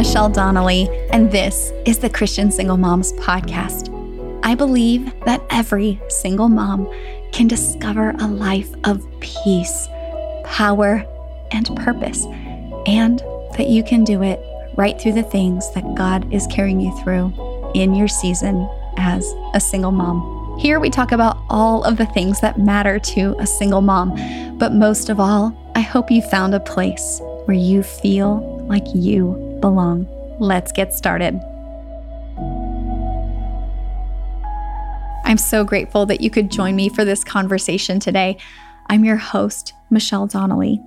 Michelle Donnelly, and this is the Christian Single Moms Podcast. I believe that every single mom can discover a life of peace, power, and purpose, and that you can do it right through the things that God is carrying you through in your season as a single mom. Here we talk about all of the things that matter to a single mom, but most of all, I hope you found a place where you feel like you belong. Let's get started. I'm so grateful that you could join me for this conversation today. I'm your host, Michelle Donnelly.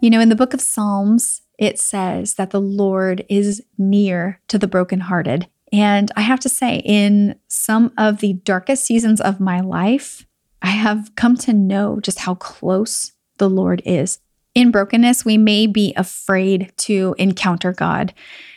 You know, in the book of Psalms, it says that the Lord is near to the brokenhearted. And I have to say, in some of the darkest seasons of my life, I have come to know just how close the Lord is. In brokenness, we may be afraid to encounter God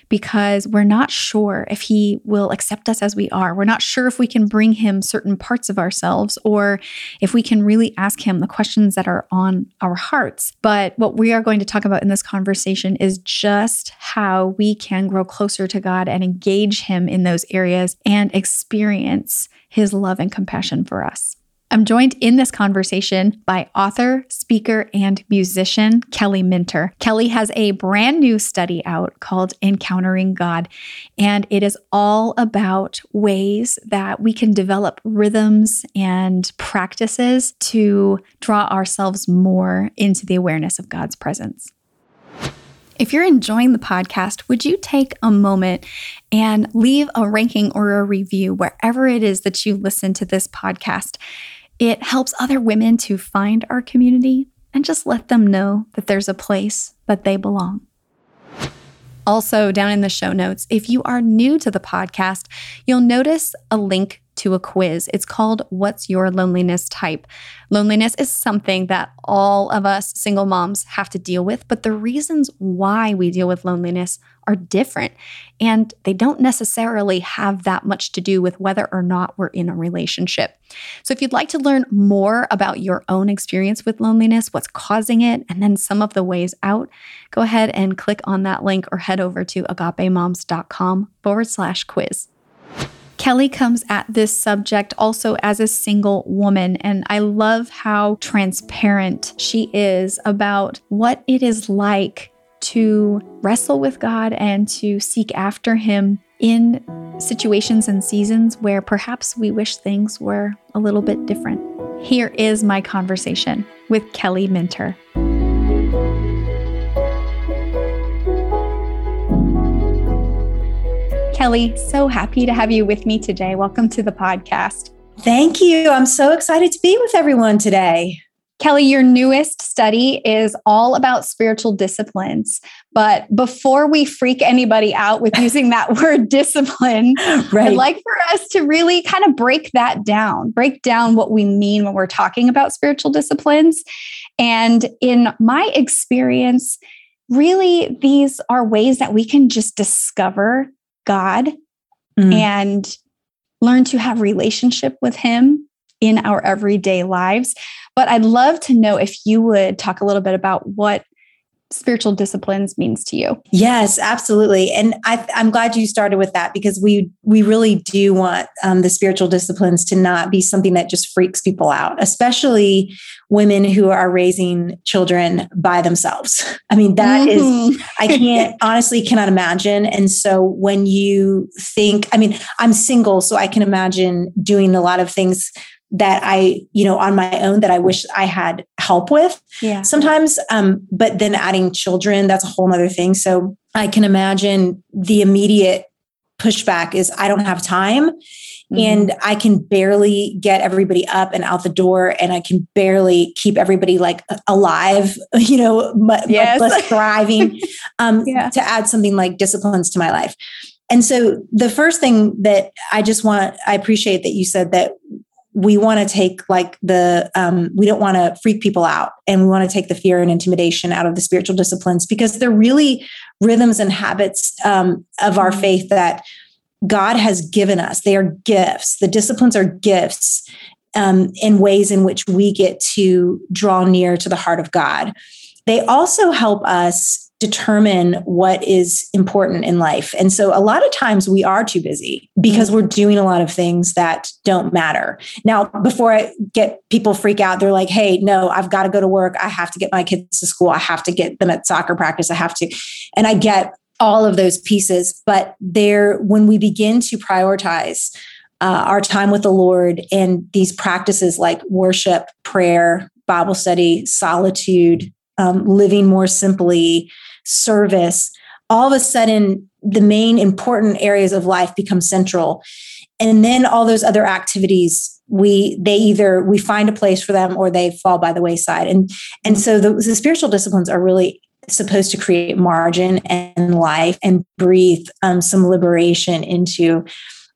because we're not sure if He will accept us as we are. We're not sure if we can bring Him certain parts of ourselves or if we can really ask Him the questions that are on our hearts. But what we are going to talk about in this conversation is just how we can grow closer to God and engage Him in those areas and experience His love and compassion for us. I'm joined in this conversation by author, speaker, and musician Kelly Minter. Kelly has a brand new study out called Encountering God, and it is all about ways that we can develop rhythms and practices to draw ourselves more into the awareness of God's presence. If you're enjoying the podcast, would you take a moment and leave a ranking or a review wherever it is that you listen to this podcast? It helps other women to find our community and just let them know that there's a place that they belong. Also, down in the show notes, if you are new to the podcast, you'll notice a link to a quiz. It's called What's Your Loneliness Type? Loneliness is something that all of us single moms have to deal with, but the reasons why we deal with loneliness are different. And they don't necessarily have that much to do with whether or not we're in a relationship. So, if you'd like to learn more about your own experience with loneliness, what's causing it, and then some of the ways out, go ahead and click on that link or head over to agapemoms.com forward slash quiz. Kelly comes at this subject also as a single woman, and I love how transparent she is about what it is like to wrestle with God and to seek after Him in situations and seasons where perhaps we wish things were a little bit different. Here is my conversation with Kelly Minter. Kelly, so happy to have you with me today. Welcome to the podcast. Thank you. I'm so excited to be with everyone today. Kelly, your newest study is all about spiritual disciplines. But before we freak anybody out with using that word discipline, right. I'd like for us to really kind of break that down, break down what we mean when we're talking about spiritual disciplines. And in my experience, really, these are ways that we can just discover God mm. and learn to have relationship with him in our everyday lives. But I'd love to know if you would talk a little bit about what spiritual disciplines means to you. Yes, absolutely. And I, am glad you started with that because we we really do want um, the spiritual disciplines to not be something that just freaks people out, especially women who are raising children by themselves. I mean, that mm-hmm. is I can't honestly cannot imagine. And so when you think, I mean, I'm single, so I can imagine doing a lot of things that I, you know, on my own that I wish I had help with yeah. sometimes. Um, but then adding children, that's a whole nother thing. So I can imagine the immediate pushback is I don't have time. Mm-hmm. And I can barely get everybody up and out the door, and I can barely keep everybody like alive, you know, much, yes. much less thriving. Um, yeah. To add something like disciplines to my life. And so the first thing that I just want, I appreciate that you said that we want to take like the um, we don't want to freak people out and we want to take the fear and intimidation out of the spiritual disciplines because they're really rhythms and habits um, of our faith that god has given us. They are gifts. The disciplines are gifts um, in ways in which we get to draw near to the heart of god. They also help us determine what is important in life. And so a lot of times we are too busy because we're doing a lot of things that don't matter. Now, before I get people freak out, they're like, hey, no, I've got to go to work. I have to get my kids to school. I have to get them at soccer practice. I have to. And I get all of those pieces. But there, when we begin to prioritize uh, our time with the Lord and these practices like worship, prayer, Bible study, solitude, um, living more simply, service, all of a sudden the main important areas of life become central. And then all those other activities we they either we find a place for them or they fall by the wayside and and so the, the spiritual disciplines are really supposed to create margin and life and breathe um, some liberation into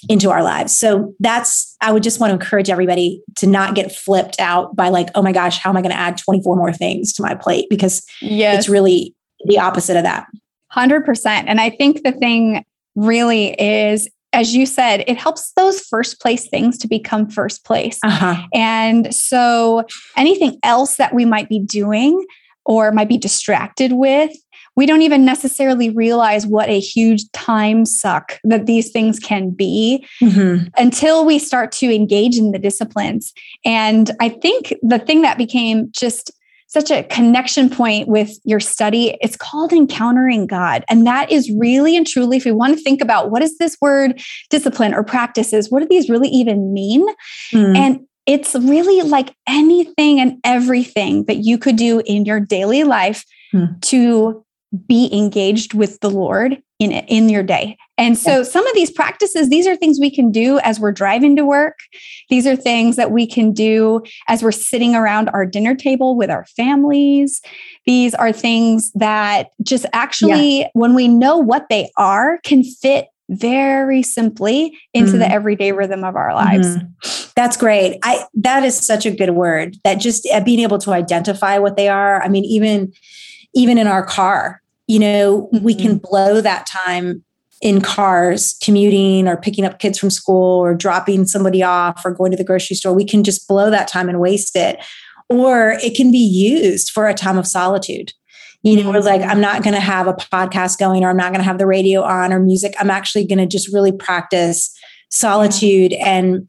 into our lives. So that's, I would just want to encourage everybody to not get flipped out by like, oh my gosh, how am I going to add 24 more things to my plate? Because yes. it's really the opposite of that. 100%. And I think the thing really is, as you said, it helps those first place things to become first place. Uh-huh. And so anything else that we might be doing or might be distracted with we don't even necessarily realize what a huge time suck that these things can be mm-hmm. until we start to engage in the disciplines. And I think the thing that became just such a connection point with your study. It's called encountering God. And that is really and truly, if we want to think about what is this word discipline or practices, what do these really even mean? Mm. And it's really like anything and everything that you could do in your daily life mm. to be engaged with the Lord in in your day. And so some of these practices, these are things we can do as we're driving to work. These are things that we can do as we're sitting around our dinner table with our families. These are things that just actually yeah. when we know what they are can fit very simply into mm-hmm. the everyday rhythm of our lives. Mm-hmm. That's great. I that is such a good word. That just uh, being able to identify what they are. I mean even even in our car, you know, mm-hmm. we can mm-hmm. blow that time in cars commuting or picking up kids from school or dropping somebody off or going to the grocery store. We can just blow that time and waste it. Or it can be used for a time of solitude. You know, we're like, mm-hmm. I'm not going to have a podcast going or I'm not going to have the radio on or music. I'm actually going to just really practice solitude and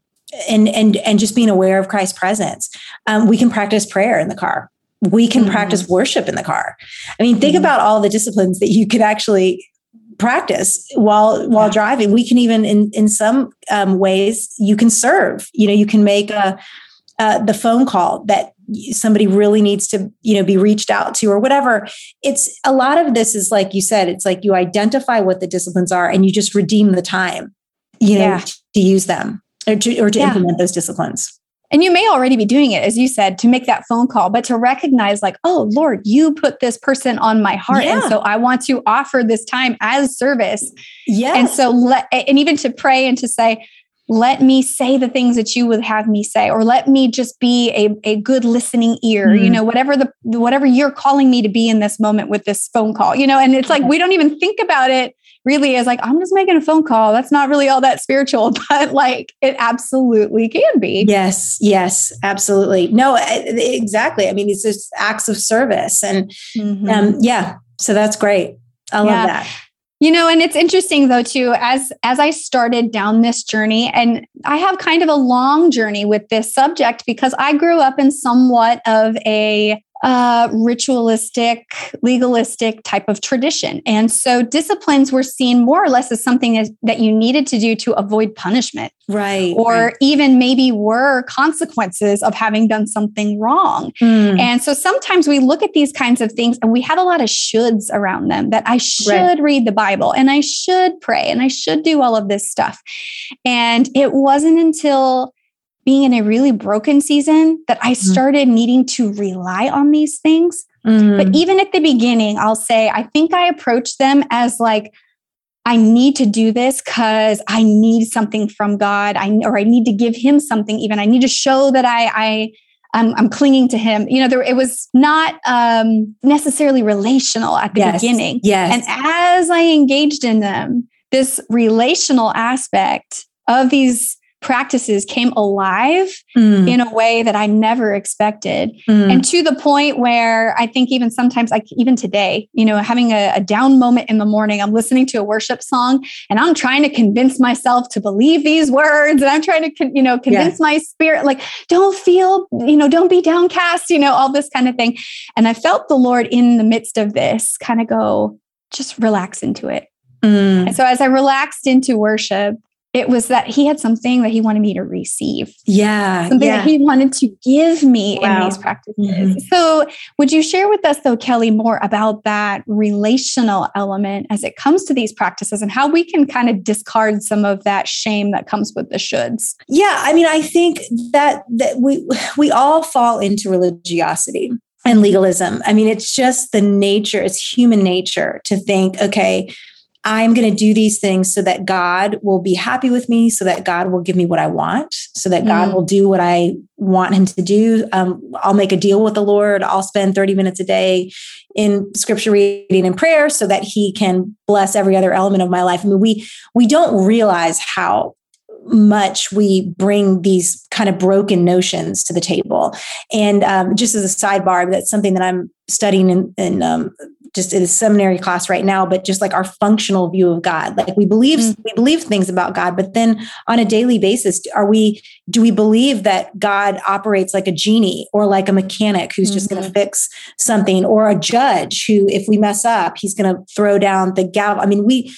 and and and just being aware of Christ's presence. Um, we can practice prayer in the car we can mm-hmm. practice worship in the car. I mean, think mm-hmm. about all the disciplines that you could actually practice while while yeah. driving. We can even in in some um, ways you can serve. You know, you can make a uh, the phone call that somebody really needs to you know be reached out to or whatever it's a lot of this is like you said it's like you identify what the disciplines are and you just redeem the time you know yeah. to use them or to, or to yeah. implement those disciplines and you may already be doing it, as you said, to make that phone call, but to recognize, like, oh, Lord, you put this person on my heart. Yeah. And so I want to offer this time as service. Yeah. And so let, and even to pray and to say, let me say the things that you would have me say, or let me just be a, a good listening ear, mm-hmm. you know, whatever the, whatever you're calling me to be in this moment with this phone call, you know, and it's like, we don't even think about it really is like, I'm just making a phone call. That's not really all that spiritual, but like it absolutely can be. Yes, yes, absolutely. No, exactly. I mean, it's just acts of service. And mm-hmm. um, yeah, so that's great. I love yeah. that. You know, and it's interesting though too as as I started down this journey and I have kind of a long journey with this subject because I grew up in somewhat of a uh, ritualistic, legalistic type of tradition. And so disciplines were seen more or less as something as, that you needed to do to avoid punishment. Right. Or right. even maybe were consequences of having done something wrong. Mm. And so sometimes we look at these kinds of things and we have a lot of shoulds around them that I should right. read the Bible and I should pray and I should do all of this stuff. And it wasn't until being in a really broken season that I mm-hmm. started mm-hmm. needing to rely on these things. Mm-hmm. But even at the beginning, I'll say, I think I approached them as like, I need to do this because I need something from God. I or I need to give Him something. Even I need to show that I I I'm, I'm clinging to Him. You know, there it was not um, necessarily relational at the yes. beginning. Yes, and as I engaged in them, this relational aspect of these practices came alive mm. in a way that I never expected. Mm. And to the point where I think even sometimes, like even today, you know, having a, a, down moment in the morning, I'm listening to a worship song and I'm trying to convince myself to believe these words. And I'm trying to, con- you know, convince yeah. my spirit, like, don't feel, you know, don't be downcast, you know, all this kind of thing. And I felt the Lord in the midst of this kind of go, just relax into it. Mm. And so as I relaxed into worship, it was that he had something that he wanted me to receive. Yeah. Something yeah. that he wanted to give me wow. in these practices. Mm-hmm. So, would you share with us, though, Kelly, more about that relational element as it comes to these practices and how we can kind of discard some of that shame that comes with the shoulds? Yeah. I mean, I think that, that we, we all fall into religiosity and legalism. I mean, it's just the nature, it's human nature to think, okay, I'm going to do these things so that God will be happy with me, so that God will give me what I want, so that mm. God will do what I want Him to do. Um, I'll make a deal with the Lord. I'll spend 30 minutes a day in scripture reading and prayer so that He can bless every other element of my life. I mean, we we don't realize how much we bring these kind of broken notions to the table. And um, just as a sidebar, that's something that I'm studying in, in um, just in a seminary class right now, but just like our functional view of God. Like we believe mm. we believe things about God, but then on a daily basis, are we do we believe that God operates like a genie or like a mechanic who's mm-hmm. just going to fix something, or a judge who, if we mess up, he's going to throw down the gavel? I mean, we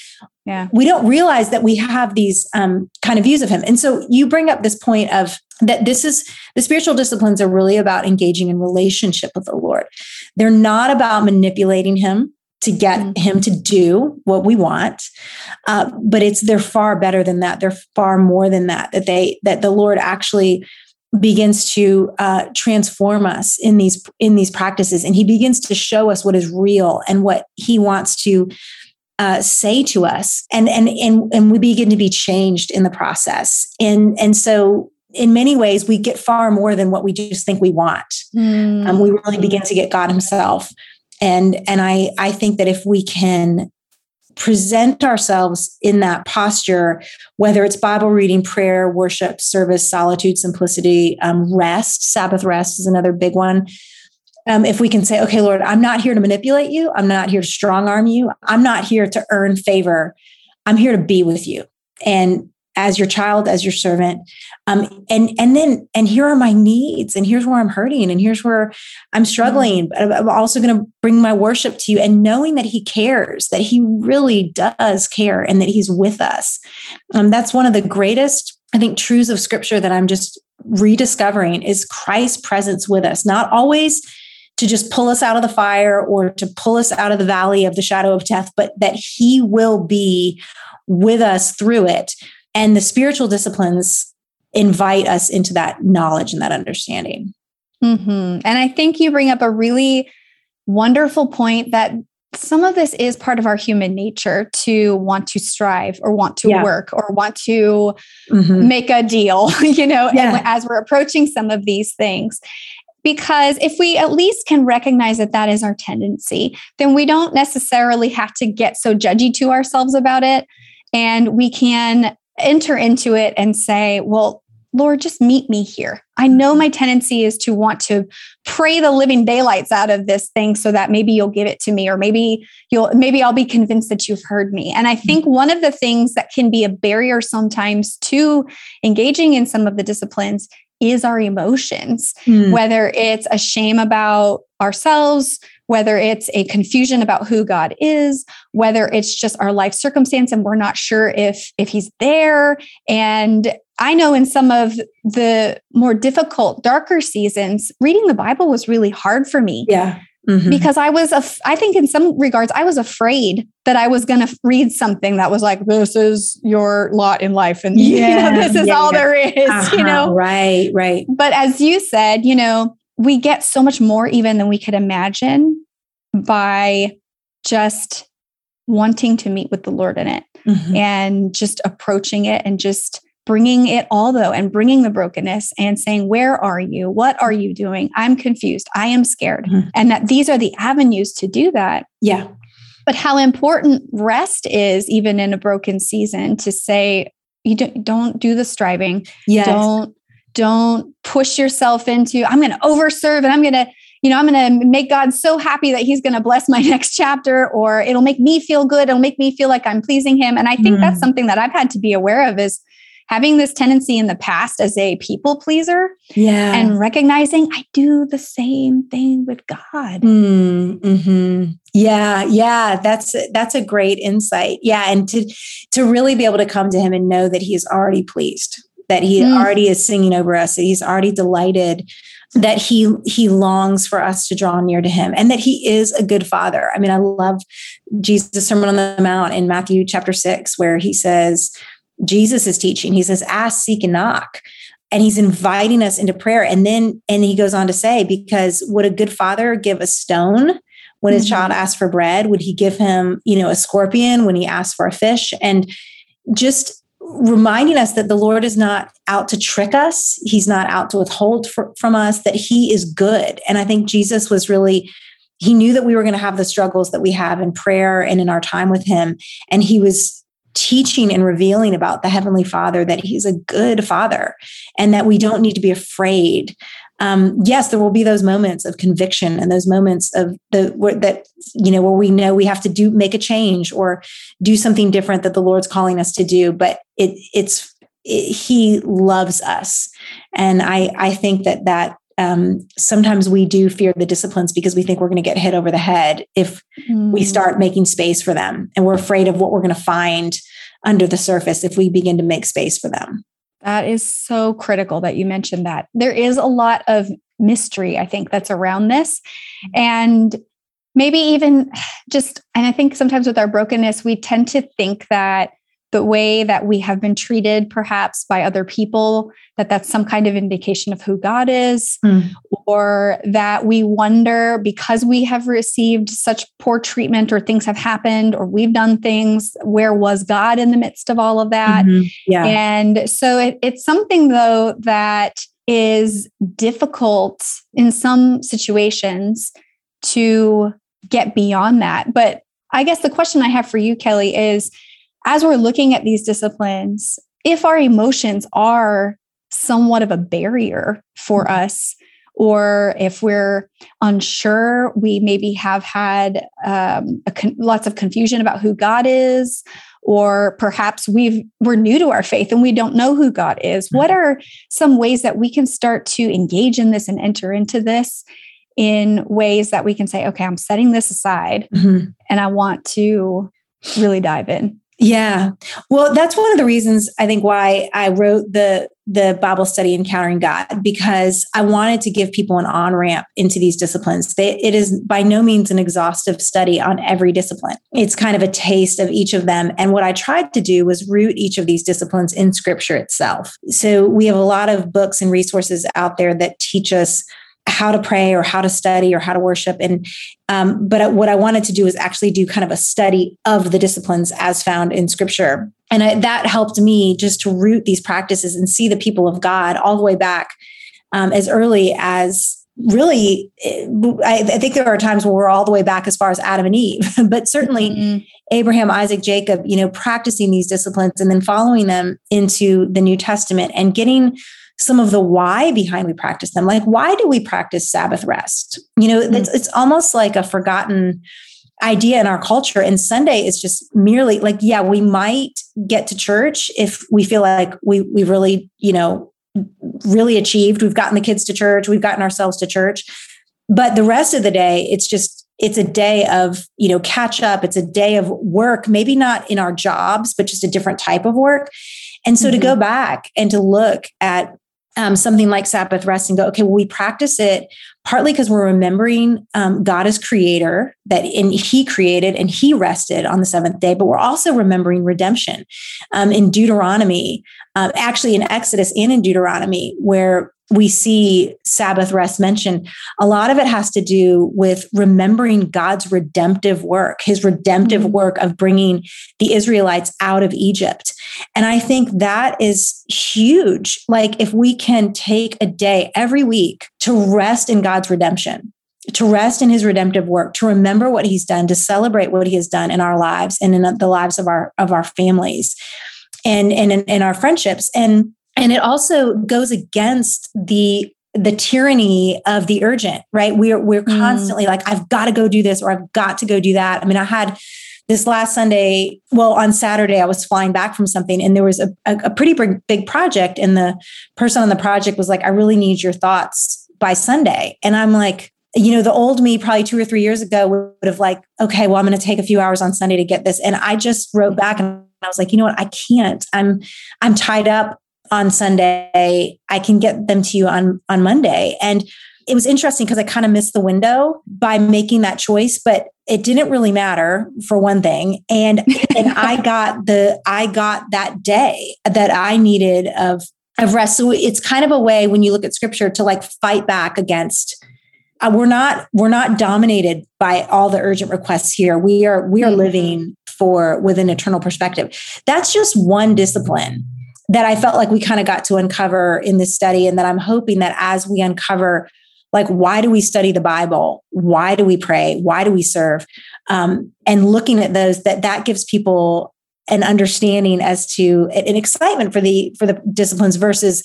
yeah. we don't realize that we have these um, kind of views of him. And so you bring up this point of that this is the spiritual disciplines are really about engaging in relationship with the Lord. They're not about manipulating him to get mm-hmm. him to do what we want uh, but it's they're far better than that they're far more than that that they that the lord actually begins to uh, transform us in these in these practices and he begins to show us what is real and what he wants to uh, say to us and and and and we begin to be changed in the process and and so in many ways, we get far more than what we just think we want. Mm. Um, we really begin to get God Himself, and and I I think that if we can present ourselves in that posture, whether it's Bible reading, prayer, worship, service, solitude, simplicity, um, rest, Sabbath rest is another big one. Um, if we can say, okay, Lord, I'm not here to manipulate you. I'm not here to strong arm you. I'm not here to earn favor. I'm here to be with you. And as your child as your servant um, and and then and here are my needs and here's where i'm hurting and here's where i'm struggling but i'm also going to bring my worship to you and knowing that he cares that he really does care and that he's with us um, that's one of the greatest i think truths of scripture that i'm just rediscovering is christ's presence with us not always to just pull us out of the fire or to pull us out of the valley of the shadow of death but that he will be with us through it and the spiritual disciplines invite us into that knowledge and that understanding. Mm-hmm. And I think you bring up a really wonderful point that some of this is part of our human nature to want to strive or want to yeah. work or want to mm-hmm. make a deal, you know, yeah. as we're approaching some of these things. Because if we at least can recognize that that is our tendency, then we don't necessarily have to get so judgy to ourselves about it. And we can enter into it and say, well, Lord, just meet me here. I know my tendency is to want to pray the living daylights out of this thing so that maybe you'll give it to me or maybe you'll maybe I'll be convinced that you've heard me. And I think mm-hmm. one of the things that can be a barrier sometimes to engaging in some of the disciplines is our emotions, mm. whether it's a shame about ourselves, whether it's a confusion about who God is, whether it's just our life circumstance and we're not sure if if he's there and I know in some of the more difficult darker seasons reading the Bible was really hard for me. Yeah. Mm-hmm. Because I was, af- I think in some regards, I was afraid that I was going to read something that was like, "This is your lot in life," and yeah, you know, this is yeah, all yeah. there is, uh-huh. you know. Right, right. But as you said, you know, we get so much more even than we could imagine by just wanting to meet with the Lord in it mm-hmm. and just approaching it and just bringing it all though and bringing the brokenness and saying where are you what are you doing i'm confused i am scared mm-hmm. and that these are the avenues to do that yeah but how important rest is even in a broken season to say you don't don't do the striving. Yes. Don't don't push yourself into I'm going to overserve and I'm going to you know, I'm going to make God so happy that he's going to bless my next chapter, or it'll make me feel good. It'll make me feel like I'm pleasing him. And I think mm. that's something that I've had to be aware of is having this tendency in the past as a people pleaser. Yeah. And recognizing I do the same thing with God. Mm, mm-hmm. Yeah, yeah, that's that's a great insight. Yeah, and to to really be able to come to him and know that he is already pleased, that he mm. already is singing over us, that he's already delighted that he he longs for us to draw near to him and that he is a good father. I mean, I love Jesus' Sermon on the Mount in Matthew chapter 6 where he says Jesus is teaching. He says ask, seek and knock. And he's inviting us into prayer and then and he goes on to say because would a good father give a stone when his mm-hmm. child asks for bread? Would he give him, you know, a scorpion when he asks for a fish? And just reminding us that the Lord is not out to trick us. He's not out to withhold for, from us, that He is good. And I think Jesus was really, He knew that we were going to have the struggles that we have in prayer and in our time with Him. And He was teaching and revealing about the Heavenly Father that He's a good Father and that we don't need to be afraid um, yes, there will be those moments of conviction and those moments of the where, that you know where we know we have to do make a change or do something different that the Lord's calling us to do. But it it's it, He loves us, and I I think that that um, sometimes we do fear the disciplines because we think we're going to get hit over the head if mm. we start making space for them, and we're afraid of what we're going to find under the surface if we begin to make space for them. That is so critical that you mentioned that. There is a lot of mystery, I think, that's around this. And maybe even just, and I think sometimes with our brokenness, we tend to think that the way that we have been treated perhaps by other people that that's some kind of indication of who god is mm. or that we wonder because we have received such poor treatment or things have happened or we've done things where was god in the midst of all of that mm-hmm. yeah and so it, it's something though that is difficult in some situations to get beyond that but i guess the question i have for you kelly is as we're looking at these disciplines, if our emotions are somewhat of a barrier for mm-hmm. us, or if we're unsure, we maybe have had um, con- lots of confusion about who God is, or perhaps we've we're new to our faith and we don't know who God is. Mm-hmm. What are some ways that we can start to engage in this and enter into this in ways that we can say, okay, I'm setting this aside mm-hmm. and I want to really dive in? Yeah. Well, that's one of the reasons I think why I wrote the the Bible study Encountering God because I wanted to give people an on-ramp into these disciplines. They, it is by no means an exhaustive study on every discipline. It's kind of a taste of each of them. And what I tried to do was root each of these disciplines in scripture itself. So we have a lot of books and resources out there that teach us how to pray or how to study or how to worship and um, but what i wanted to do is actually do kind of a study of the disciplines as found in scripture and I, that helped me just to root these practices and see the people of god all the way back um, as early as really I, I, think there are times where we're all the way back as far as adam and eve but certainly mm-hmm. abraham isaac jacob you know practicing these disciplines and then following them into the new testament and getting some of the why behind we practice them. Like, why do we practice Sabbath rest? You know, mm-hmm. it's, it's almost like a forgotten idea in our culture. And Sunday is just merely like, yeah, we might get to church if we feel like we we really, you know, really achieved. We've gotten the kids to church, we've gotten ourselves to church. But the rest of the day, it's just it's a day of you know catch up it's a day of work maybe not in our jobs but just a different type of work and so mm-hmm. to go back and to look at um, something like Sabbath rest and go, okay, well, we practice it partly because we're remembering um, God as creator, that in He created and He rested on the seventh day, but we're also remembering redemption. Um, in Deuteronomy, uh, actually in Exodus and in Deuteronomy, where we see Sabbath rest mentioned, a lot of it has to do with remembering God's redemptive work, his redemptive mm-hmm. work of bringing the Israelites out of Egypt. And I think that is huge. Like, if we can take a day every week to rest in God's redemption, to rest in his redemptive work to remember what he's done to celebrate what he has done in our lives and in the lives of our of our families and and in our friendships and and it also goes against the the tyranny of the urgent right? We're we're mm. constantly like i've got to go do this or i've got to go do that. I mean i had this last sunday well on saturday i was flying back from something and there was a, a, a pretty big, big project and the person on the project was like i really need your thoughts by sunday. And i'm like you know the old me probably two or three years ago would have like okay well i'm going to take a few hours on sunday to get this. And i just wrote back and i was like you know what? I can't. I'm i'm tied up on Sunday. I can get them to you on on Monday. And it was interesting because I kind of missed the window by making that choice, but it didn't really matter for one thing. And and I got the I got that day that I needed of of rest. So it's kind of a way when you look at scripture to like fight back against uh, we're not we're not dominated by all the urgent requests here we are we are mm-hmm. living for with an eternal perspective that's just one discipline that I felt like we kind of got to uncover in this study. And that I'm hoping that as we uncover, like, why do we study the Bible? Why do we pray? Why do we serve? Um, and looking at those, that that gives people an understanding as to an excitement for the for the disciplines versus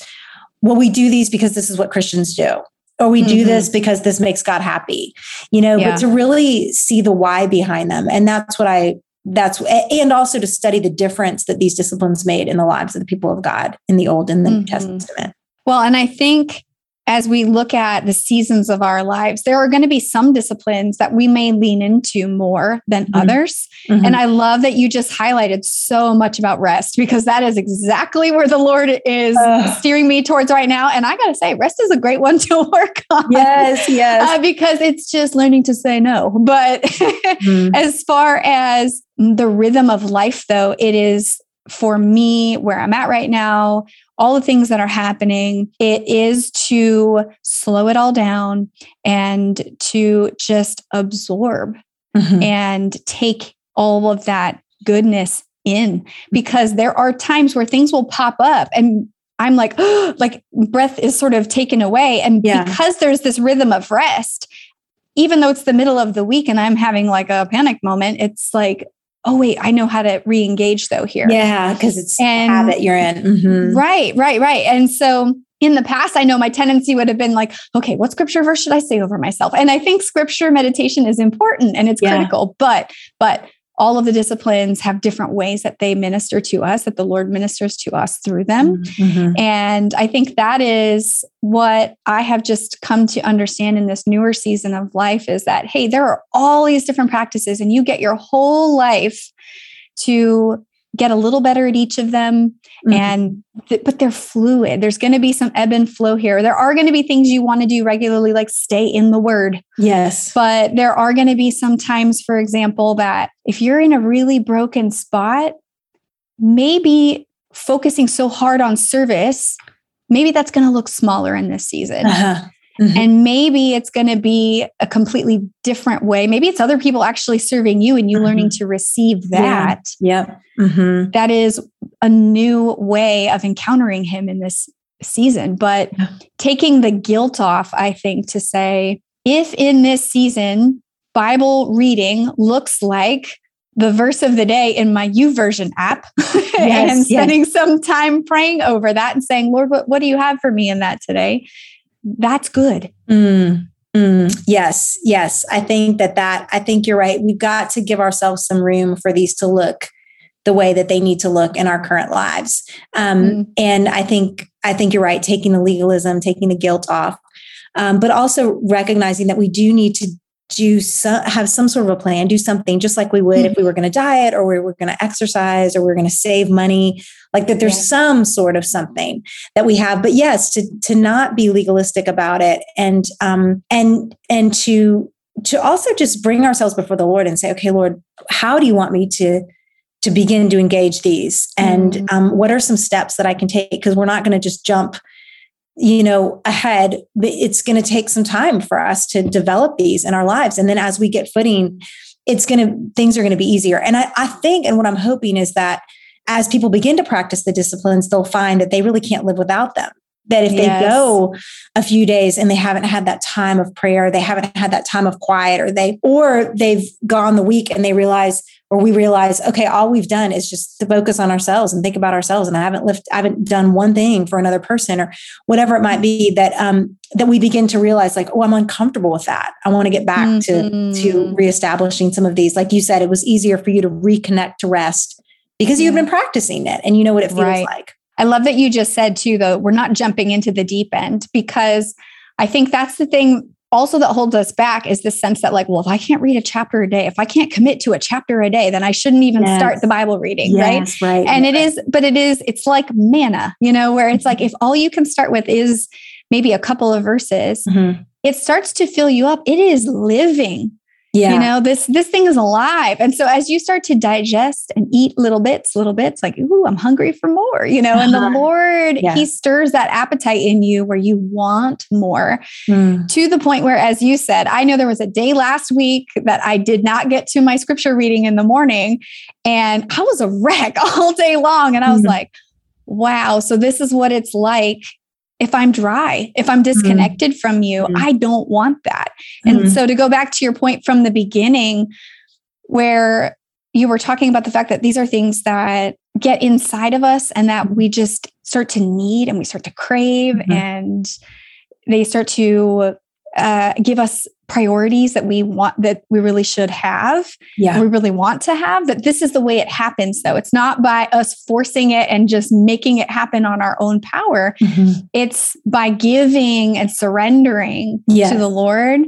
well we do these because this is what christians do or we mm-hmm. do this because this makes god happy you know yeah. but to really see the why behind them and that's what i that's and also to study the difference that these disciplines made in the lives of the people of God in the Old and the mm-hmm. New Testament. Well, and I think as we look at the seasons of our lives, there are going to be some disciplines that we may lean into more than mm-hmm. others. Mm-hmm. And I love that you just highlighted so much about rest because that is exactly where the Lord is uh, steering me towards right now. And I got to say, rest is a great one to work on. Yes, yes. Uh, because it's just learning to say no. But mm-hmm. as far as the rhythm of life, though, it is for me where I'm at right now, all the things that are happening, it is to slow it all down and to just absorb mm-hmm. and take all of that goodness in because there are times where things will pop up and I'm like, oh, like breath is sort of taken away. And yeah. because there's this rhythm of rest, even though it's the middle of the week and I'm having like a panic moment, it's like, oh wait i know how to re-engage though here yeah because it's and, habit you're in mm-hmm. right right right and so in the past i know my tendency would have been like okay what scripture verse should i say over myself and i think scripture meditation is important and it's yeah. critical but but all of the disciplines have different ways that they minister to us, that the Lord ministers to us through them. Mm-hmm. And I think that is what I have just come to understand in this newer season of life is that, hey, there are all these different practices, and you get your whole life to get a little better at each of them. Mm-hmm. and th- but they're fluid. There's going to be some ebb and flow here. There are going to be things you want to do regularly like stay in the word. Yes. But there are going to be some times for example that if you're in a really broken spot maybe focusing so hard on service maybe that's going to look smaller in this season. Uh-huh. Mm-hmm. And maybe it's going to be a completely different way. Maybe it's other people actually serving you and you mm-hmm. learning to receive that. Yeah. Yep. Mm-hmm. That is a new way of encountering him in this season. But yeah. taking the guilt off, I think, to say, if in this season, Bible reading looks like the verse of the day in my YouVersion app yes, and spending some time praying over that and saying, Lord, what, what do you have for me in that today? That's good. Mm, mm, yes, yes. I think that that I think you're right. We've got to give ourselves some room for these to look the way that they need to look in our current lives. Um, mm. And I think I think you're right. Taking the legalism, taking the guilt off, um, but also recognizing that we do need to do some, have some sort of a plan, do something just like we would mm-hmm. if we were going to diet or we were going to exercise or we are going to save money, like that there's yeah. some sort of something that we have. But yes, to to not be legalistic about it and um and and to to also just bring ourselves before the Lord and say, okay, Lord, how do you want me to to begin to engage these? And mm-hmm. um, what are some steps that I can take? Because we're not going to just jump you know ahead it's going to take some time for us to develop these in our lives and then as we get footing it's going to things are going to be easier and I, I think and what i'm hoping is that as people begin to practice the disciplines they'll find that they really can't live without them that if Yes. they go a few days and they haven't had that time of prayer, they haven't had that time of quiet, or they or they've gone the week and they realize, or we realize, okay, all we've done is just to focus on ourselves and think about ourselves, and I haven't lift, I haven't done one thing for another person, or whatever it might be. That um that we begin to realize, like, oh, I'm uncomfortable with that. I want to get back to to Mhm. reestablishing some of these. Like you said, it was easier for you to reconnect to rest because you've been practicing it and you know what it feels Right. like. I love that you just said too, though, we're not jumping into the deep end because I think that's the thing also that holds us back is the sense that, like, well, if I can't read a chapter a day, if I can't commit to a chapter a day, then I shouldn't even Yes. start the Bible reading, right? Yes, right. And it is, but it is, it's like manna, you know, where it's like if all you can start with is maybe a couple of verses, Mhm. it starts to fill you up. It is living Yeah. you know this this thing is alive and so as you start to digest and eat little bits little bits like ooh i'm hungry for more you know and the Uh-huh. lord Yeah. he stirs that appetite in you where you want more Mm. to the point where as you said i know there was a day last week that i did not get to my scripture reading in the morning and i was a wreck all day long and i was Mhm. like wow so this is what it's like if i'm dry if i'm disconnected from you Mhm. i don't want that and Mhm. so to go back to your point from the beginning, where you were talking about the fact that these are things that get inside of us and that we just start to need and we start to crave Mhm. and they start to uh, give us priorities that we want that we really should have yeah. we really want to have that this is the way it happens though it's not by us forcing it and just making it happen on our own power Mhm. it's by giving and surrendering Yes. to the Lord.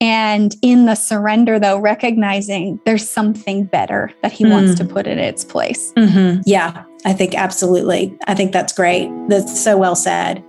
And in the surrender, though, recognizing there's something better that He wants Mm. to put in its place. Mhm. Yeah. I think absolutely. I think that's great. That's so well said.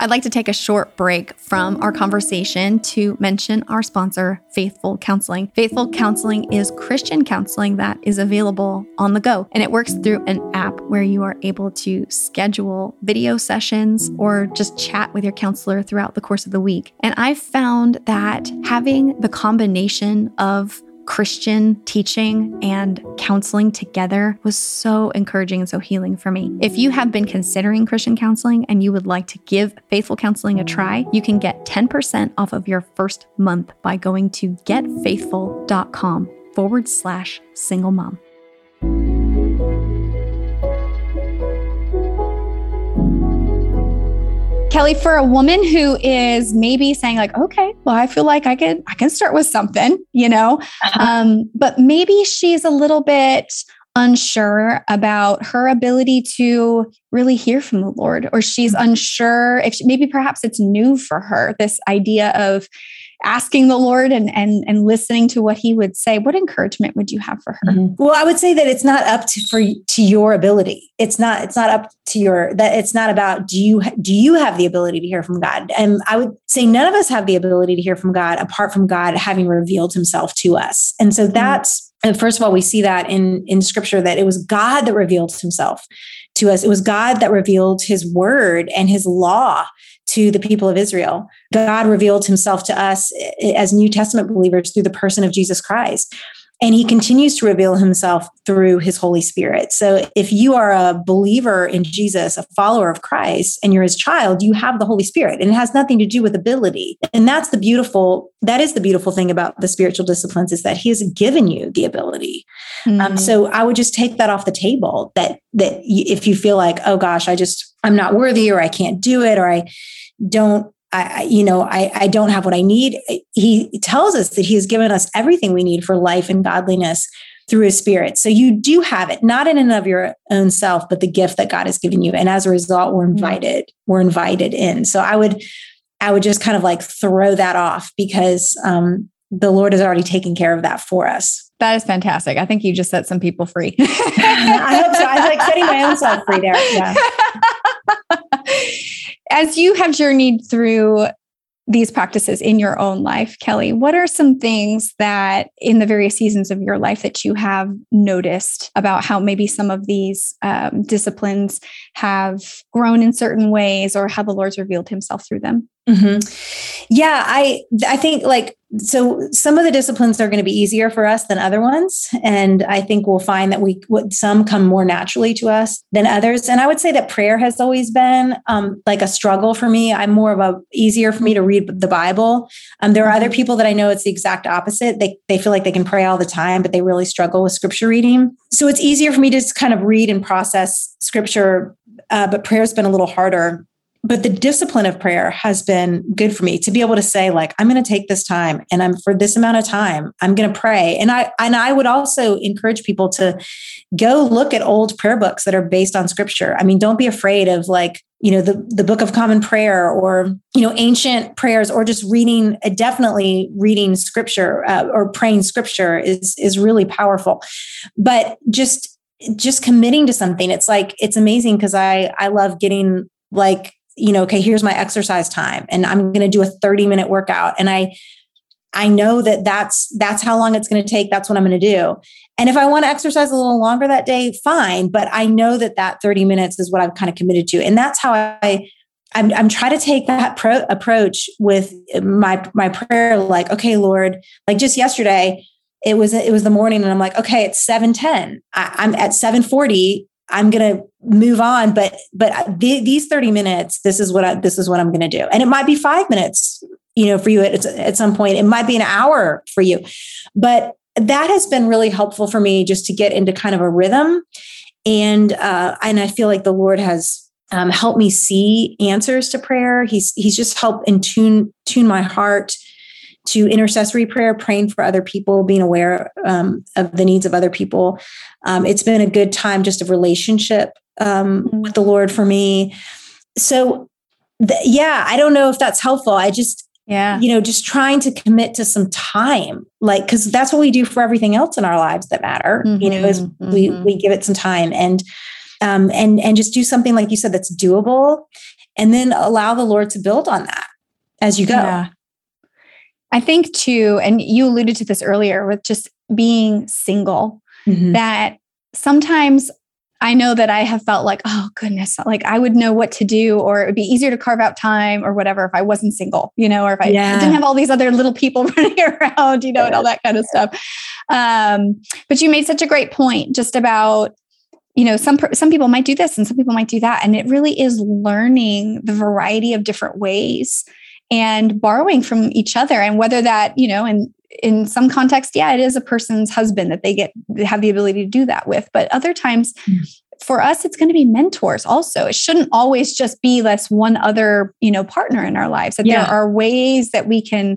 I'd like to take a short break from our conversation to mention our sponsor, Faithful Counseling. Faithful Counseling is Christian counseling that is available on the go, and it works through an app where you are able to schedule video sessions or just chat with your counselor throughout the course of the week. And I've found that having the combination of Christian teaching and counseling together was so encouraging and so healing for me. If you have been considering Christian counseling and you would like to give Faithful Counseling a try, you can get 10% off of your first month by going to getfaithful.com forward slash single mom. Kelly, for a woman who is maybe saying like, okay, well, I feel like I can I can start with something, you know, um, but maybe she's a little bit unsure about her ability to really hear from the Lord, or she's unsure if she, maybe perhaps it's new for her this idea of asking the Lord and and and listening to what He would say. What encouragement would you have for her? Mhm. Well, I would say that it's not up to for to your ability. It's not. It's not up to your. That it's not about do you do you have the ability to hear from God? And I would say none of us have the ability to hear from God apart from God having revealed Himself to us. And so that's. And first of all, we see that in in Scripture that it was God that revealed Himself to us. It was God that revealed His Word and His law to the people of Israel. God revealed himself to us eh, as New Testament believers through the person of Jesus Christ. And he continues to reveal himself through his Holy Spirit. So if you are a believer in Jesus, a follower of Christ, and you're his child, you have the Holy Spirit. And it has nothing to do with ability. And that's the beautiful, that is the beautiful thing about the spiritual disciplines is that he has given you the ability. Um, Mm. so I would just take that off the table. That that if you feel like, oh gosh, I just I'm not worthy, or I can't do it, or I don't, I you know, I I don't have what I need. He tells us that He has given us everything we need for life and godliness through His Spirit. So you do have it, not in and of your own self, but the gift that God has given you. And as a result, we're invited. We're invited in. So I would I would just kind of like throw that off because um, the Lord has already taken care of that for us. that is fantastic. I think you just set some people free. I hope so. I was like setting my own self free there. Yeah. As you have journeyed through these practices in your own life, Kelly, what are some things that in the various seasons of your life that you have noticed about how maybe some of these um, disciplines have grown in certain ways or how the Lord's revealed himself through them? Mm-hmm. Yeah, I I think like so some of the disciplines are going to be easier for us than other ones and i think we'll find that we some come more naturally to us than others. And i would say that prayer has always been um, like a struggle for me. I'm more of a easier for me to read the bible. Um, there are other mm-hmm. people that i know it's the exact opposite. They, they feel like they can pray all the time but they really struggle with scripture reading. So it's easier for me to just kind of read and process scripture uh, but prayer's been a little harder but the discipline of prayer has been good for me to be able to say like i'm going to take this time and i'm for this amount of time i'm going to pray. And i and i would also encourage people to go look at old prayer books that are based on scripture. I mean don't be afraid of like you know the the book of common prayer or you know ancient prayers or just reading uh, definitely reading scripture uh, or praying scripture is is really powerful. But just just committing to something it's like it's amazing because i i love getting like you know, okay, here's my exercise time and I'm going to do a 30 minute workout. And I, I know that that's that's how long it's going to take. That's what I'm going to do. And if I want to exercise a little longer that day, fine. But I know that that 30 minutes is what I've kind of committed to, and that's how I. I'm, I'm trying to take that pro- approach with my my prayer. Like, okay, Lord. Like just yesterday, it was it was the morning, and I'm like, okay, it's seven ten. I'm at seven forty. I'm going to move on, but but th- these 30 minutes, this is what I, this is what I'm going to do, and it might be five minutes, you know, for you at at some point. It might be an hour for you, but that has been really helpful for me just to get into kind of a rhythm, and uh, and I feel like the Lord has um, helped me see answers to prayer. He's he's just helped in tune tune my heart to intercessory prayer, praying for other people, being aware um, of the needs of other people. Um, it's been a good time just of relationship um, mm-hmm. with the Lord for me. So, th- yeah, I don't know if that's helpful. I just, yeah, you know, just trying to commit to some time, like because that's what we do for everything else in our lives that matter. Mm-hmm. You know, is mm-hmm. we we give it some time and um and and just do something like you said that's doable, and then allow the Lord to build on that as you go. Yeah. I think too, and you alluded to this earlier with just being single, mm-hmm. that sometimes I know that I have felt like, oh goodness, like I would know what to do, or it would be easier to carve out time or whatever if I wasn't single, you know, or if I, yeah. didn't have all these other little people running around, you know, and all that kind of stuff. Um, but you made such a great point just about, you know, some some people might do this and some people might do that, and it really is learning the variety of different ways and borrowing from each other and whether that you know in in some context yeah it is a person's husband that they get they have the ability to do that with but other times mm. for us it's going to be mentors also it shouldn't always just be less one other you know partner in our lives that yeah. there are ways that we can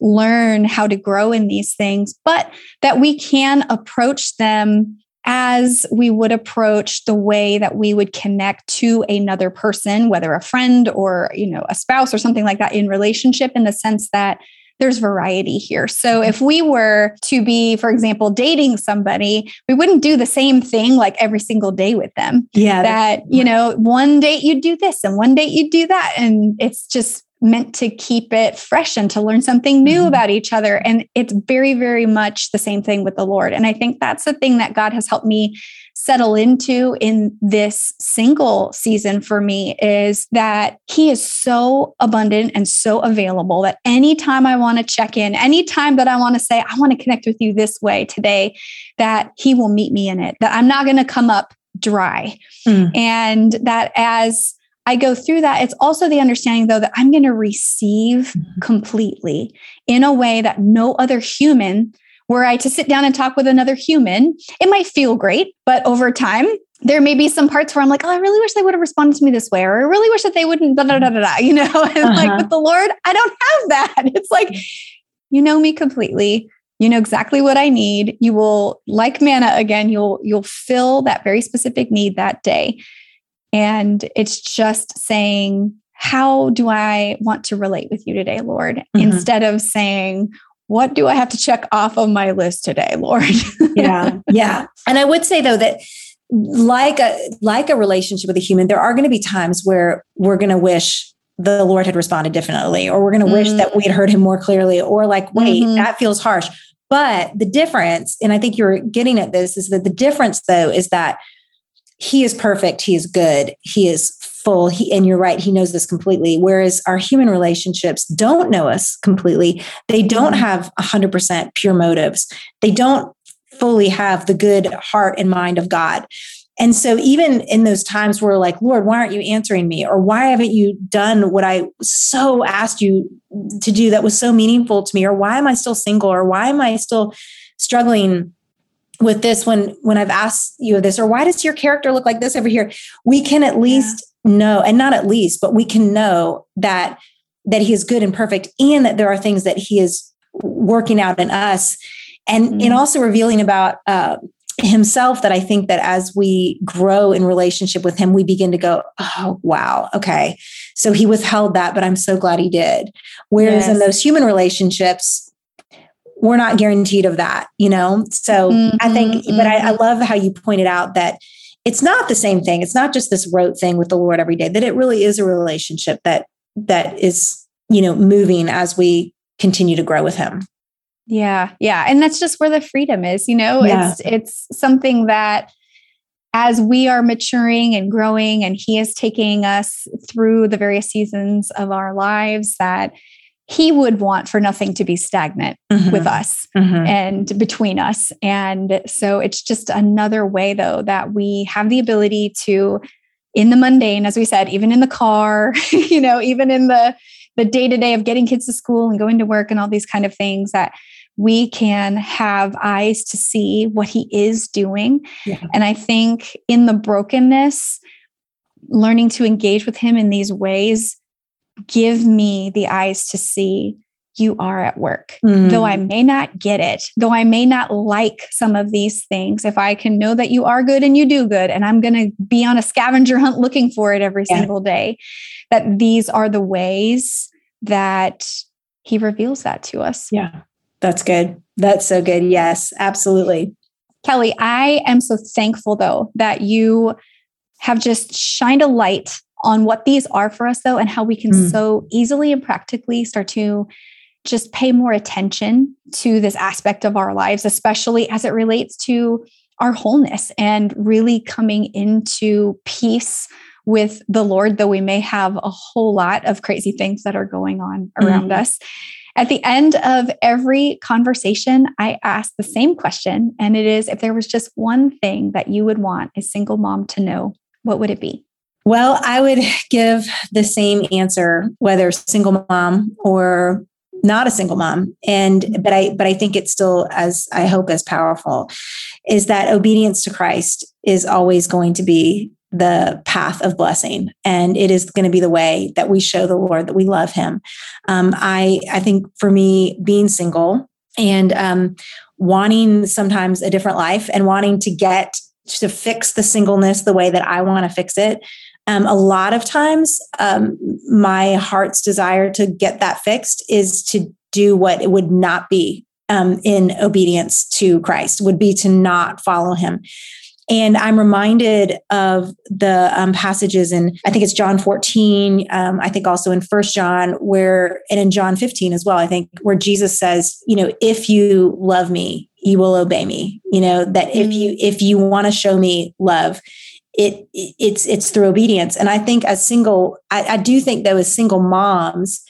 learn how to grow in these things but that we can approach them as we would approach the way that we would connect to another person whether a friend or you know a spouse or something like that in relationship in the sense that there's variety here. So mm-hmm. if we were to be, for example, dating somebody, we wouldn't do the same thing like every single day with them. Yeah. That, you know, one date you'd do this and one date you'd do that. And it's just meant to keep it fresh and to learn something new mm-hmm. about each other. And it's very, very much the same thing with the Lord. And I think that's the thing that God has helped me settle into in this single season for me is that he is so abundant and so available that anytime I want to check in, anytime that I want to say, I want to connect with you this way today, that he will meet me in it, that I'm not going to come up dry. Mm. And that as I go through that. It's also the understanding, though, that I'm going to receive mm-hmm. completely in a way that no other human, were I to sit down and talk with another human, it might feel great, but over time, there may be some parts where I'm like, oh, I really wish they would have responded to me this way, or I really wish that they wouldn't, da da da da, da you know? And uh-huh. like with the Lord, I don't have that. It's like, you know me completely. You know exactly what I need. You will, like manna again, you'll you'll fill that very specific need that day. And it's just saying, How do I want to relate with you today, Lord? Mm-hmm. Instead of saying, What do I have to check off of my list today, Lord? yeah. Yeah. And I would say, though, that like a like a relationship with a human there are going to be times where we're going to wish the lord had responded differently or we're going to mm-hmm. wish that we had heard him more clearly or like wait mm-hmm. that feels harsh but the difference and i think you're getting at this is that the difference though is that he is perfect. He is good. He is full. He, and you're right, he knows this completely. Whereas our human relationships don't know us completely. They don't mm-hmm. have 100% pure motives. They don't fully have the good heart and mind of God. And so, even in those times where, like, Lord, why aren't you answering me? Or why haven't you done what I so asked you to do that was so meaningful to me? Or why am I still single? Or why am I still struggling? With this when when i've asked you this or why does your character look like this over here we can at least yeah. know and not at least but we can know that that he is good and perfect and that there are things that he is working out in us and mm-hmm. and also revealing about uh, himself that I think that as we grow in relationship with him, we begin to go, oh, wow, okay. So he withheld that, but I'm so glad he did. Whereas yes. in those human relationships, we're not guaranteed of that, you know? So mm-hmm, I think, mm-hmm. but I, I love how you pointed out that it's not the same thing. It's not just this rote thing with the Lord every day, that it really is a relationship that that is, you know, moving as we continue to grow with him. Yeah. Yeah. And that's just where the freedom is, you know, yeah. it's it's something that as we are maturing and growing and he is taking us through the various seasons of our lives that he would want for nothing to be stagnant mm-hmm. with us mm-hmm. and between us and so it's just another way though that we have the ability to in the mundane as we said even in the car you know even in the the day to day of getting kids to school and going to work and all these kind of things that we can have eyes to see what he is doing. Yeah. And I think in the brokenness, learning to engage with him in these ways give me the eyes to see you are at work. Mm. Though I may not get it, though I may not like some of these things, if I can know that you are good and you do good, and I'm going to be on a scavenger hunt looking for it every yeah. single day, that these are the ways that he reveals that to us. Yeah. That's good. That's so good. Yes, absolutely. Kelly, I am so thankful though that you have just shined a light on what these are for us though and how we can mm. so easily and practically start to just pay more attention to this aspect of our lives especially as it relates to our wholeness and really coming into peace with the Lord though we may have a whole lot of crazy things that are going on around mm. us. At the end of every conversation, I ask the same question, and it is if there was just one thing that you would want a single mom to know, what would it be? Well, I would give the same answer, whether single mom or not a single mom. And but i but i think it's still as i hope as powerful is that obedience to christ is always going to be the path of blessing. And it is going to be the way that we show the lord that we love him. Um, i i think for me being single and um, wanting sometimes a different life and wanting to get to fix the singleness the way that i want to fix it um, a lot of times um, my heart's desire to get that fixed is to do what it would not be um, in obedience to christ would be to not follow him and I'm reminded of the um, passages in, I think it's John 14, um, I think also in First John, where, and in John 15 as well, I think, where Jesus says, you know, if you love me, you will obey me. You know, that if mm. you, if you want to show me love, it it's it's through obedience. And I think as single, I, I do think though as single moms,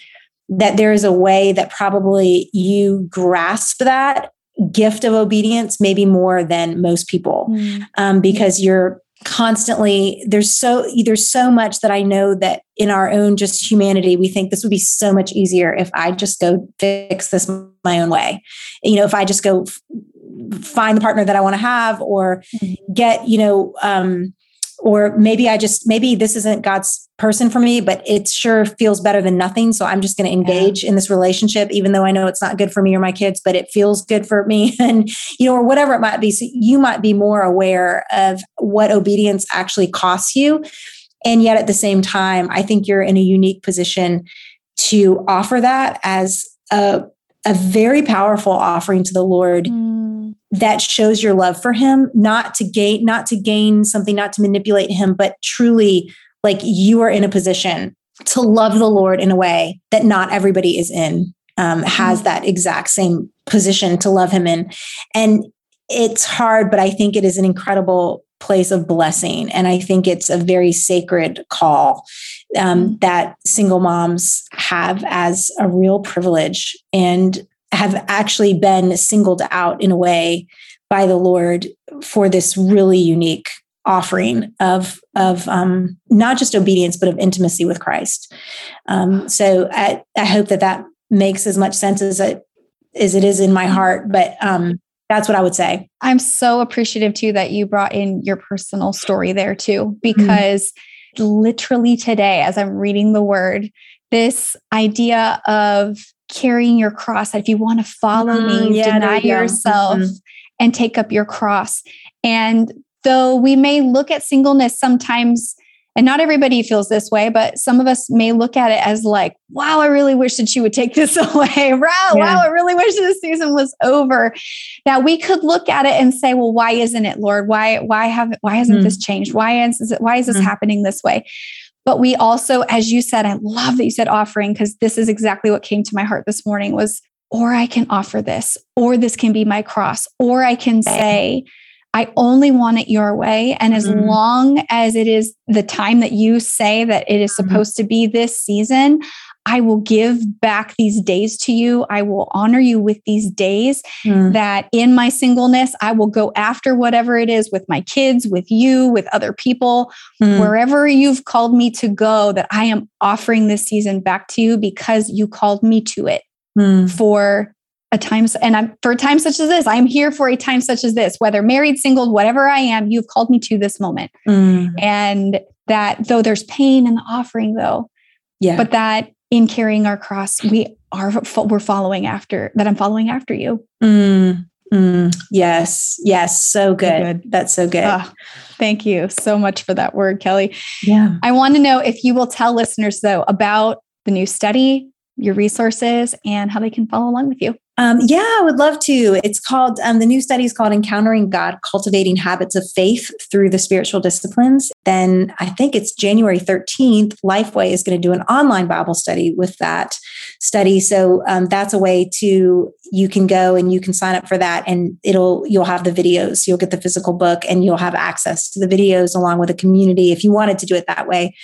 that there is a way that probably you grasp that gift of obedience maybe more than most people mm. um, because you're constantly there's so there's so much that i know that in our own just humanity we think this would be so much easier if i just go fix this my own way you know if i just go f- find the partner that i want to have or mm-hmm. get you know um or maybe I just maybe this isn't God's person for me, but it sure feels better than nothing. So I'm just going to engage yeah. in this relationship, even though I know it's not good for me or my kids, but it feels good for me, and you know, or whatever it might be. So you might be more aware of what obedience actually costs you, and yet at the same time, I think you're in a unique position to offer that as a a very powerful offering to the Lord. Mm that shows your love for him not to gain not to gain something not to manipulate him but truly like you are in a position to love the lord in a way that not everybody is in um, has mm-hmm. that exact same position to love him in and it's hard but i think it is an incredible place of blessing. And I think it's a very sacred call um, mm-hmm. that single moms have as a real privilege and have actually been singled out in a way by the Lord for this really unique offering of of um, not just obedience but of intimacy with Christ. Um, so I, I hope that that makes as much sense as it as it is in my heart. But um, that's what I would say. I'm so appreciative too that you brought in your personal story there too, mm-hmm. because mm-hmm. Literally today, as I'm reading the word, this idea of carrying your cross, that if you want to follow mm-hmm. me, yeah, deny you yourself mm-hmm. and take up your cross. And though we may look at singleness sometimes and not everybody feels this way, but some of us may look at it as like, wow, I really wish that she would take this away. wow, yeah. wow, I really wish this season was over. Now we could look at it and say, well, why isn't it, Lord? Why, why have why hasn't mm. this changed? Why is, is it, why is this mm. happening this way? But we also, as you said, I love that you said offering because this is exactly what came to my heart this morning was, or I can offer this, or this can be my cross, or I can say, I only want it your way. And as mm-hmm. long as it is the time that you say that it is mm-hmm. supposed mm-hmm. to be this season, I will give back these days to you. I will honor you with these days mm. that in my singleness, I will go after whatever it is with my kids, with you, with other people, mm. wherever you've called me to go, that I am offering this season back to you because you called me to it mm. for a time and I'm for a time such as this. I'm here for a time such as this, whether married, single, whatever I am, you've called me to this moment. Mm. And that though there's pain in the offering though, yeah. But that in carrying our cross, we are we're following after that I'm following after you. Mm. Mm. Yes. Yes. So good. So good. That's so good. Oh, thank you so much for that word, Kelly. Yeah. I want to know if you will tell listeners though about the new study, your resources, and how they can follow along with you. Um, yeah, I would love to. It's called, um, the new study is called Encountering God, Cultivating Habits of Faith Through the Spiritual Disciplines. Then I think it's January 13th, Lifeway is going to do an online Bible study with that study. So um, that's a way to, you can go and you can sign up for that and it'll, you'll have the videos, you'll get the physical book and you'll have access to the videos along with a community if you wanted to do it that way.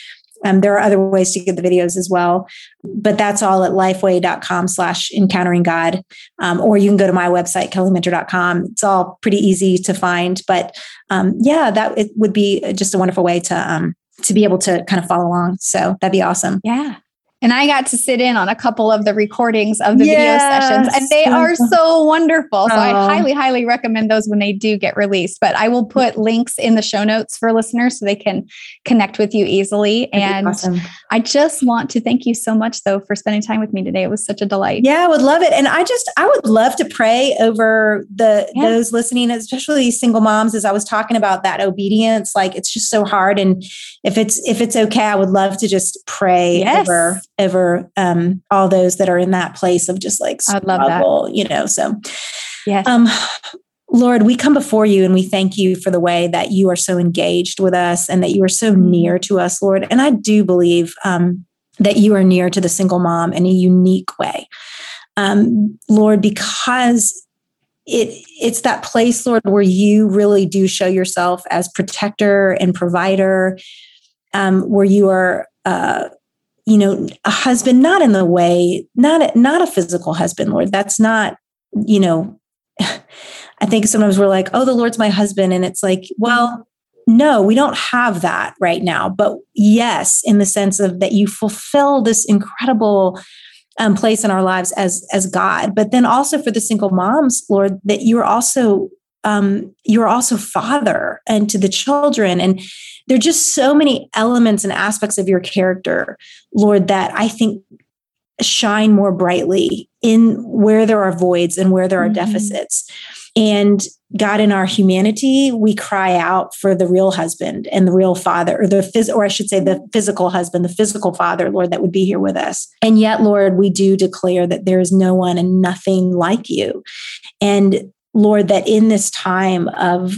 Um, there are other ways to get the videos as well, but that's all at lifeway.com slash encountering God. Um, or you can go to my website, kellyminter.com. It's all pretty easy to find. But um, yeah, that it would be just a wonderful way to um, to be able to kind of follow along. So that'd be awesome. Yeah. And I got to sit in on a couple of the recordings of the yes. video sessions, and they are so wonderful. So oh. I highly, highly recommend those when they do get released. But I will mm. put links in the show notes for listeners so they can connect with you easily. That'd and awesome. I just want to thank you so much, though, for spending time with me today. It was such a delight. Yeah, I would love it. And I just, I would love to pray over the yeah. those listening, especially single moms, as I was talking about that obedience. Like it's just so hard. And if it's if it's okay, I would love to just pray yes. over over um, all those that are in that place of just like struggle, love that. you know. So, yes. Um, Lord, we come before you and we thank you for the way that you are so engaged with us and that you are so mm-hmm. near to us, Lord. And I do believe um, that you are near to the single mom in a unique way, um, Lord, because it it's that place, Lord, where you really do show yourself as protector and provider, um, where you are uh, you know, a husband, not in the way, not a, not a physical husband, Lord. That's not, you know, I think sometimes we're like, oh, the Lord's my husband. And it's like, well, no, we don't have that right now. But yes, in the sense of that you fulfill this incredible um, place in our lives as as God. But then also for the single moms, Lord, that you're also um, you're also father and to the children and there are just so many elements and aspects of your character, Lord, that I think shine more brightly in where there are voids and where there are mm-hmm. deficits. And God, in our humanity, we cry out for the real husband and the real father, or the phys- or I should say, the physical husband, the physical father, Lord, that would be here with us. And yet, Lord, we do declare that there is no one and nothing like you. And Lord, that in this time of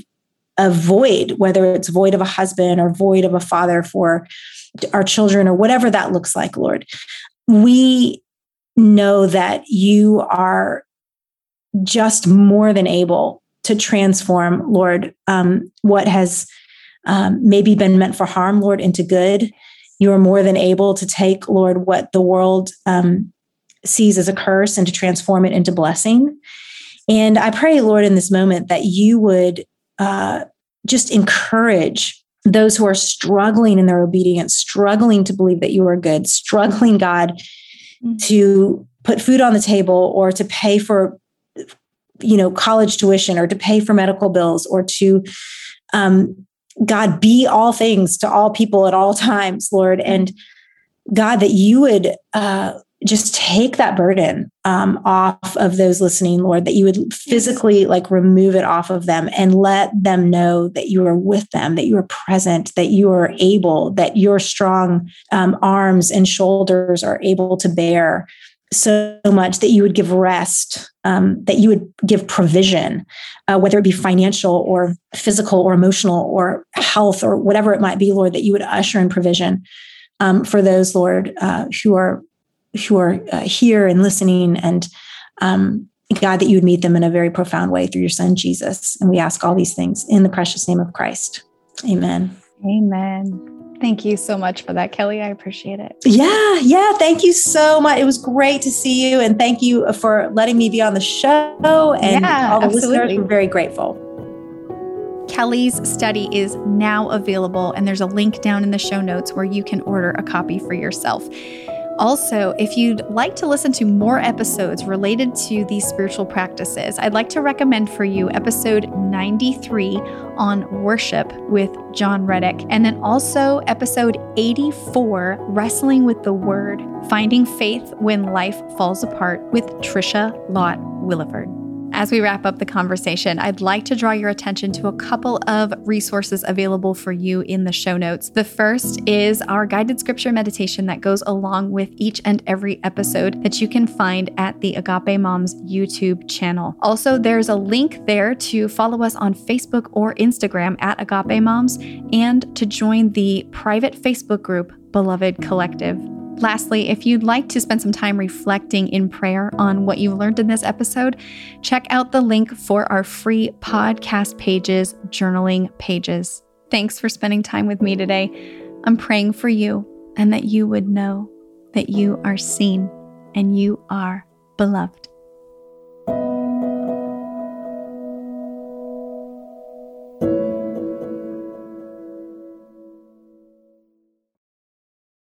a void, whether it's void of a husband or void of a father for our children or whatever that looks like, Lord. We know that you are just more than able to transform, Lord, um, what has um, maybe been meant for harm, Lord, into good. You are more than able to take, Lord, what the world um, sees as a curse and to transform it into blessing. And I pray, Lord, in this moment that you would uh, just encourage those who are struggling in their obedience, struggling to believe that you are good, struggling, God, mm-hmm. to put food on the table or to pay for you know college tuition or to pay for medical bills or to um, god be all things to all people at all times lord and god that you would uh, just take that burden um, off of those listening, Lord, that you would physically like remove it off of them and let them know that you are with them, that you are present, that you are able, that your strong um, arms and shoulders are able to bear so much that you would give rest, um, that you would give provision, uh, whether it be financial or physical or emotional or health or whatever it might be, Lord, that you would usher in provision um, for those, Lord, uh, who are who are uh, here and listening and um, God, that you would meet them in a very profound way through your son, Jesus. And we ask all these things in the precious name of Christ. Amen. Amen. Thank you so much for that, Kelly. I appreciate it. Yeah, yeah. Thank you so much. It was great to see you. And thank you for letting me be on the show. And yeah, all the absolutely. listeners, we're very grateful. Kelly's study is now available, and there's a link down in the show notes where you can order a copy for yourself. Also, if you'd like to listen to more episodes related to these spiritual practices, I'd like to recommend for you episode 93 on worship with Jon Reddick, and then also episode 84, Wrestling with the Word Finding Faith When Life Falls Apart with Tricia Lott Williford. As we wrap up the conversation, I'd like to draw your attention to a couple of resources available for you in the show notes. The first is our guided scripture meditation that goes along with each and every episode that you can find at the Agape Moms YouTube channel. Also, there's a link there to follow us on Facebook or Instagram at Agape Moms and to join the private Facebook group Beloved Collective. Lastly, if you'd like to spend some time reflecting in prayer on what you've learned in this episode, check out the link for our free podcast pages, journaling pages. Thanks for spending time with me today. I'm praying for you and that you would know that you are seen and you are beloved.